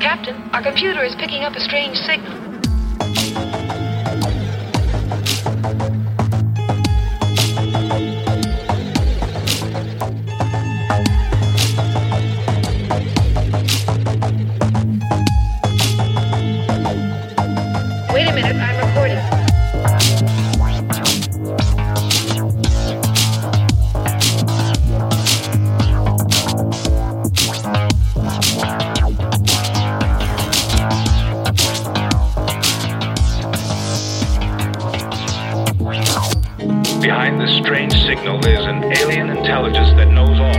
Captain, our computer is picking up a strange signal. Behind this strange signal is an alien intelligence that knows all.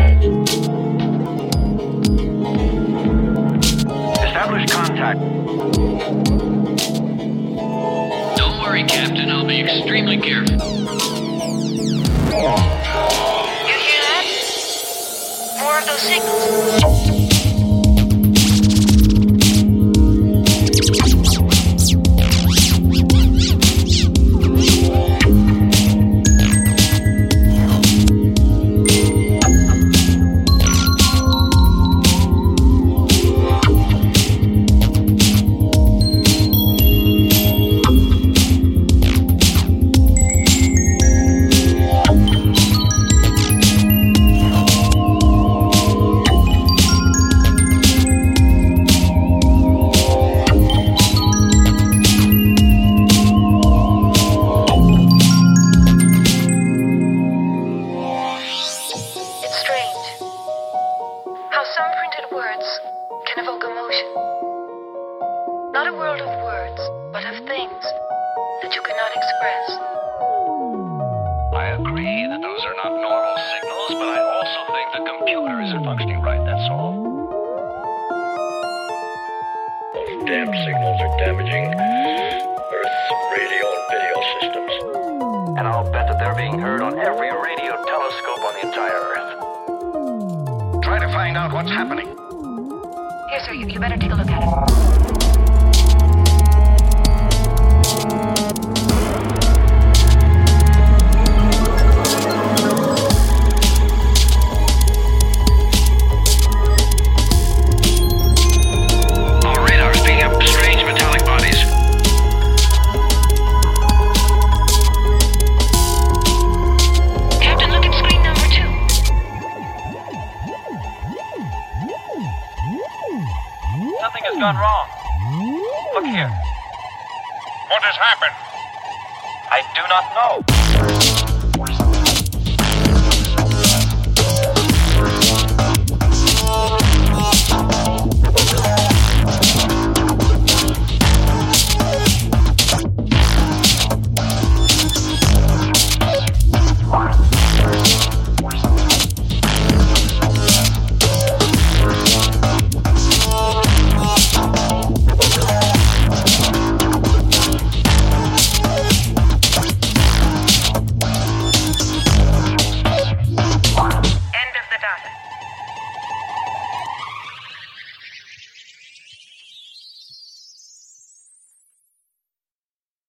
Establish contact. Don't worry, Captain. I'll be extremely careful. You hear that? More of those signals. Strange how some printed words can evoke emotion. Not a world of words, but of things that you cannot express. I agree that those are not normal signals, but I also think the computer isn't functioning right, that's all. Those damn signals are damaging Earth's radio and video systems. And I'll bet that they're being heard on every radio telescope on the entire Earth. Find out what's happening. Here, sir, you, you better take a look at it. Something has gone wrong. Look here. What has happened? I do not know.